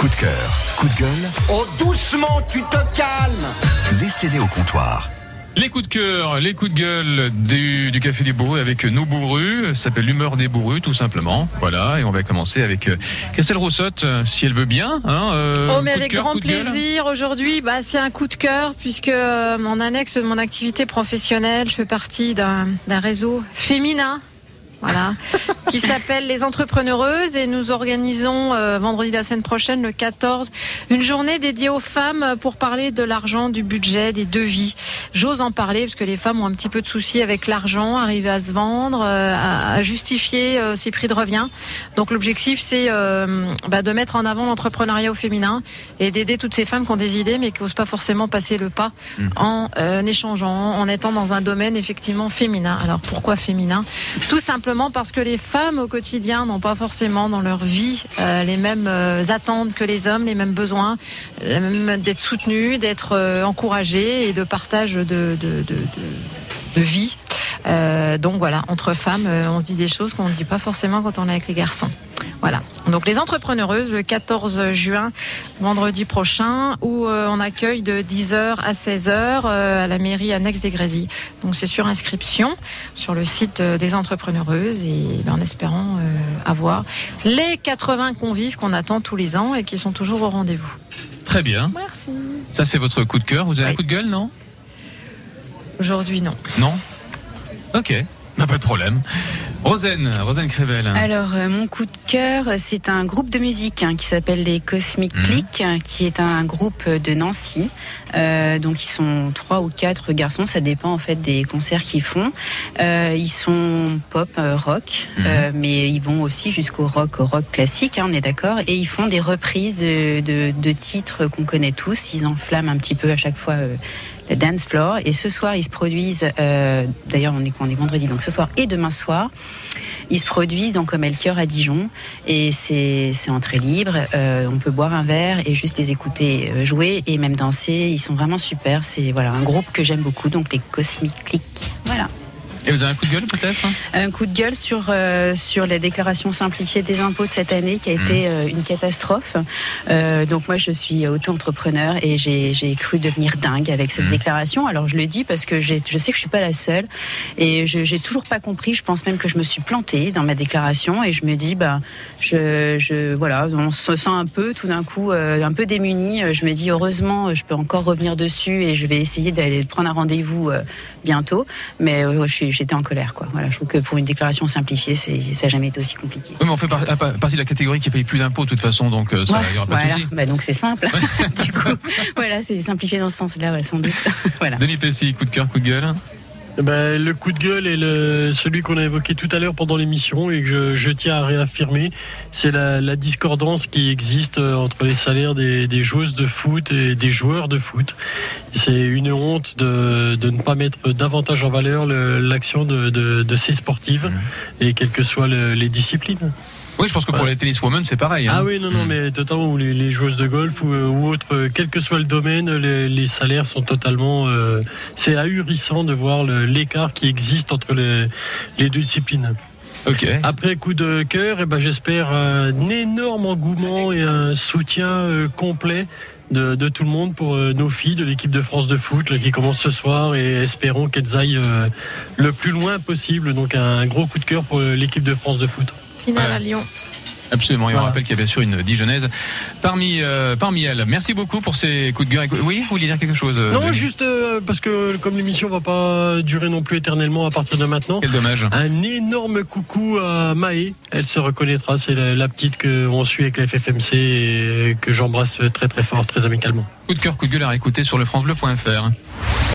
Coup de cœur, coup de gueule, Oh, doucement, tu te calmes laissez-les au comptoir. Les coups de cœur, les coups de gueule du, du Café des Bourrus avec nos bourrus. Ça s'appelle l'humeur des bourrus, tout simplement. Voilà, et on va commencer avec euh, Christelle Roussotte, euh, si elle veut bien. Hein, euh, Oh mais avec cœur, grand plaisir aujourd'hui, bah c'est un coup de cœur puisque euh, en annexe de mon activité professionnelle, je fais partie d'un d'un réseau féminin. Voilà, qui s'appelle les entrepreneureuses et nous organisons euh, vendredi de la semaine prochaine, le 14, une journée dédiée aux femmes pour parler de l'argent, du budget, des devis. J'ose en parler parce que les femmes ont un petit peu de soucis avec l'argent, arriver à se vendre, euh, à, à justifier euh, ses prix de revient. Donc l'objectif c'est euh, bah, de mettre en avant l'entrepreneuriat au féminin et d'aider toutes ces femmes qui ont des idées mais qui n'osent pas forcément passer le pas en euh, échangeant, en étant dans un domaine effectivement féminin. Alors pourquoi féminin? Tout simplement parce que les femmes au quotidien n'ont pas forcément dans leur vie euh, les mêmes euh, attentes que les hommes, les mêmes besoins, même- d'être soutenues, d'être euh, encouragées et de partage de, de, vie. Donc voilà, entre femmes, on se dit des choses qu'on ne dit pas forcément quand on est avec les garçons. Voilà. Donc les entrepreneureuses le 14 juin, vendredi prochain, où euh, on accueille de 10h à 16h euh, à la mairie annexe des Grésilles. Donc c'est sur inscription sur le site euh, des entrepreneureuses et ben, en espérant euh, avoir les 80 convives qu'on attend tous les ans et qui sont toujours au rendez-vous. Très bien. Merci. Ça, c'est votre coup de cœur. Vous avez un coup de gueule, non? Aujourd'hui non. Non? Ok, bah, pas de problème. Rosen, Rosen Crével. Alors, euh, mon coup de cœur, c'est un groupe de musique hein, qui s'appelle les Cosmic Mhm. Click, hein, qui est un groupe de Nancy. Euh, donc, ils sont trois ou quatre garçons, ça dépend en fait des concerts qu'ils font. Euh, ils sont pop, rock, Mhm. mais ils vont aussi jusqu'au rock, au rock classique, hein, on est d'accord. Et ils font des reprises de, de- de titres qu'on connaît tous. Ils enflamment un petit peu à chaque fois. Dance floor et ce soir ils se produisent euh, d'ailleurs on est on est vendredi donc ce soir et demain soir ils se produisent donc comme Melchior à Dijon et c'est c'est entrée libre. Euh, on peut boire un verre et juste les écouter euh, jouer et même danser. Ils sont vraiment super. C'est voilà un groupe que j'aime beaucoup donc les Cosmic Click. Voilà. Et vous avez un coup de gueule, peut-être Un coup de gueule sur euh, sur la déclaration simplifiée des impôts de cette année qui a été euh, une catastrophe. Euh, donc moi je suis auto-entrepreneur et j'ai cru devenir dingue avec cette Mhm. déclaration. Alors je le dis parce que je sais que je suis pas la seule et je j'ai toujours pas compris. Je pense même que je me suis plantée dans ma déclaration et je me dis bah je je voilà on se sent un peu tout d'un coup euh, un peu démuni. Je me dis heureusement je peux encore revenir dessus et je vais essayer d'aller prendre un rendez-vous bientôt. Mais je suis- j'étais en colère, quoi. Voilà, je trouve que pour une déclaration simplifiée, ça n'a jamais été aussi compliqué. Oui, mais on fait par- partie de la catégorie qui paye plus d'impôts, de toute façon, donc euh, ça, Ouais, il n'y aura pas voilà. de souci. Bah, donc c'est simple. du coup, voilà, c'est simplifié dans ce sens-là, ouais, sans doute. voilà. Denis Pessy, coup de cœur, coup de gueule. Ben, le coup de gueule est le, celui qu'on a évoqué tout à l'heure pendant l'émission et que je, je tiens à réaffirmer, c'est la, la discordance qui existe euh, entre les salaires des, des joueuses de foot et des joueurs de foot. C'est une honte de, de ne pas mettre davantage en valeur le- l'action de, de, de ces sportives Mhm. et quelles que soient le- les disciplines. Oui, je pense que pour Ouais. les tenniswomen, c'est pareil. hein. Ah oui, non, non, Mm. mais totalement, ou les, les joueuses de golf ou, euh, ou autres, euh, quel que soit le domaine, les, les salaires sont totalement. euh, c'est ahurissant de voir l'écart qui existe entre les, les deux disciplines. Ok. Après coup de cœur, eh ben, j'espère un énorme engouement et un soutien euh, complet. De, de tout le monde pour euh, nos filles de l'équipe de France de foot là, qui commence ce soir et espérons qu'elles aillent euh, le plus loin possible. Donc un gros coup de cœur pour euh, l'équipe de France de foot. Finale à Lyon. Absolument. Et on rappelle qu'il y a bien sûr une dijonnaise parmi, euh, parmi elles. Merci beaucoup pour ces coups de gueule. Oui, vous vouliez dire quelque chose Non, Denis juste euh, parce que comme l'émission va pas durer non plus éternellement à partir de maintenant. Quel dommage. Un énorme coucou à Maë, elle se reconnaîtra, c'est la, la petite qu'on suit avec la FFMC et que j'embrasse très très fort, très amicalement. Coup de cœur, coup de gueule à réécouter sur le FranceBleu.fr.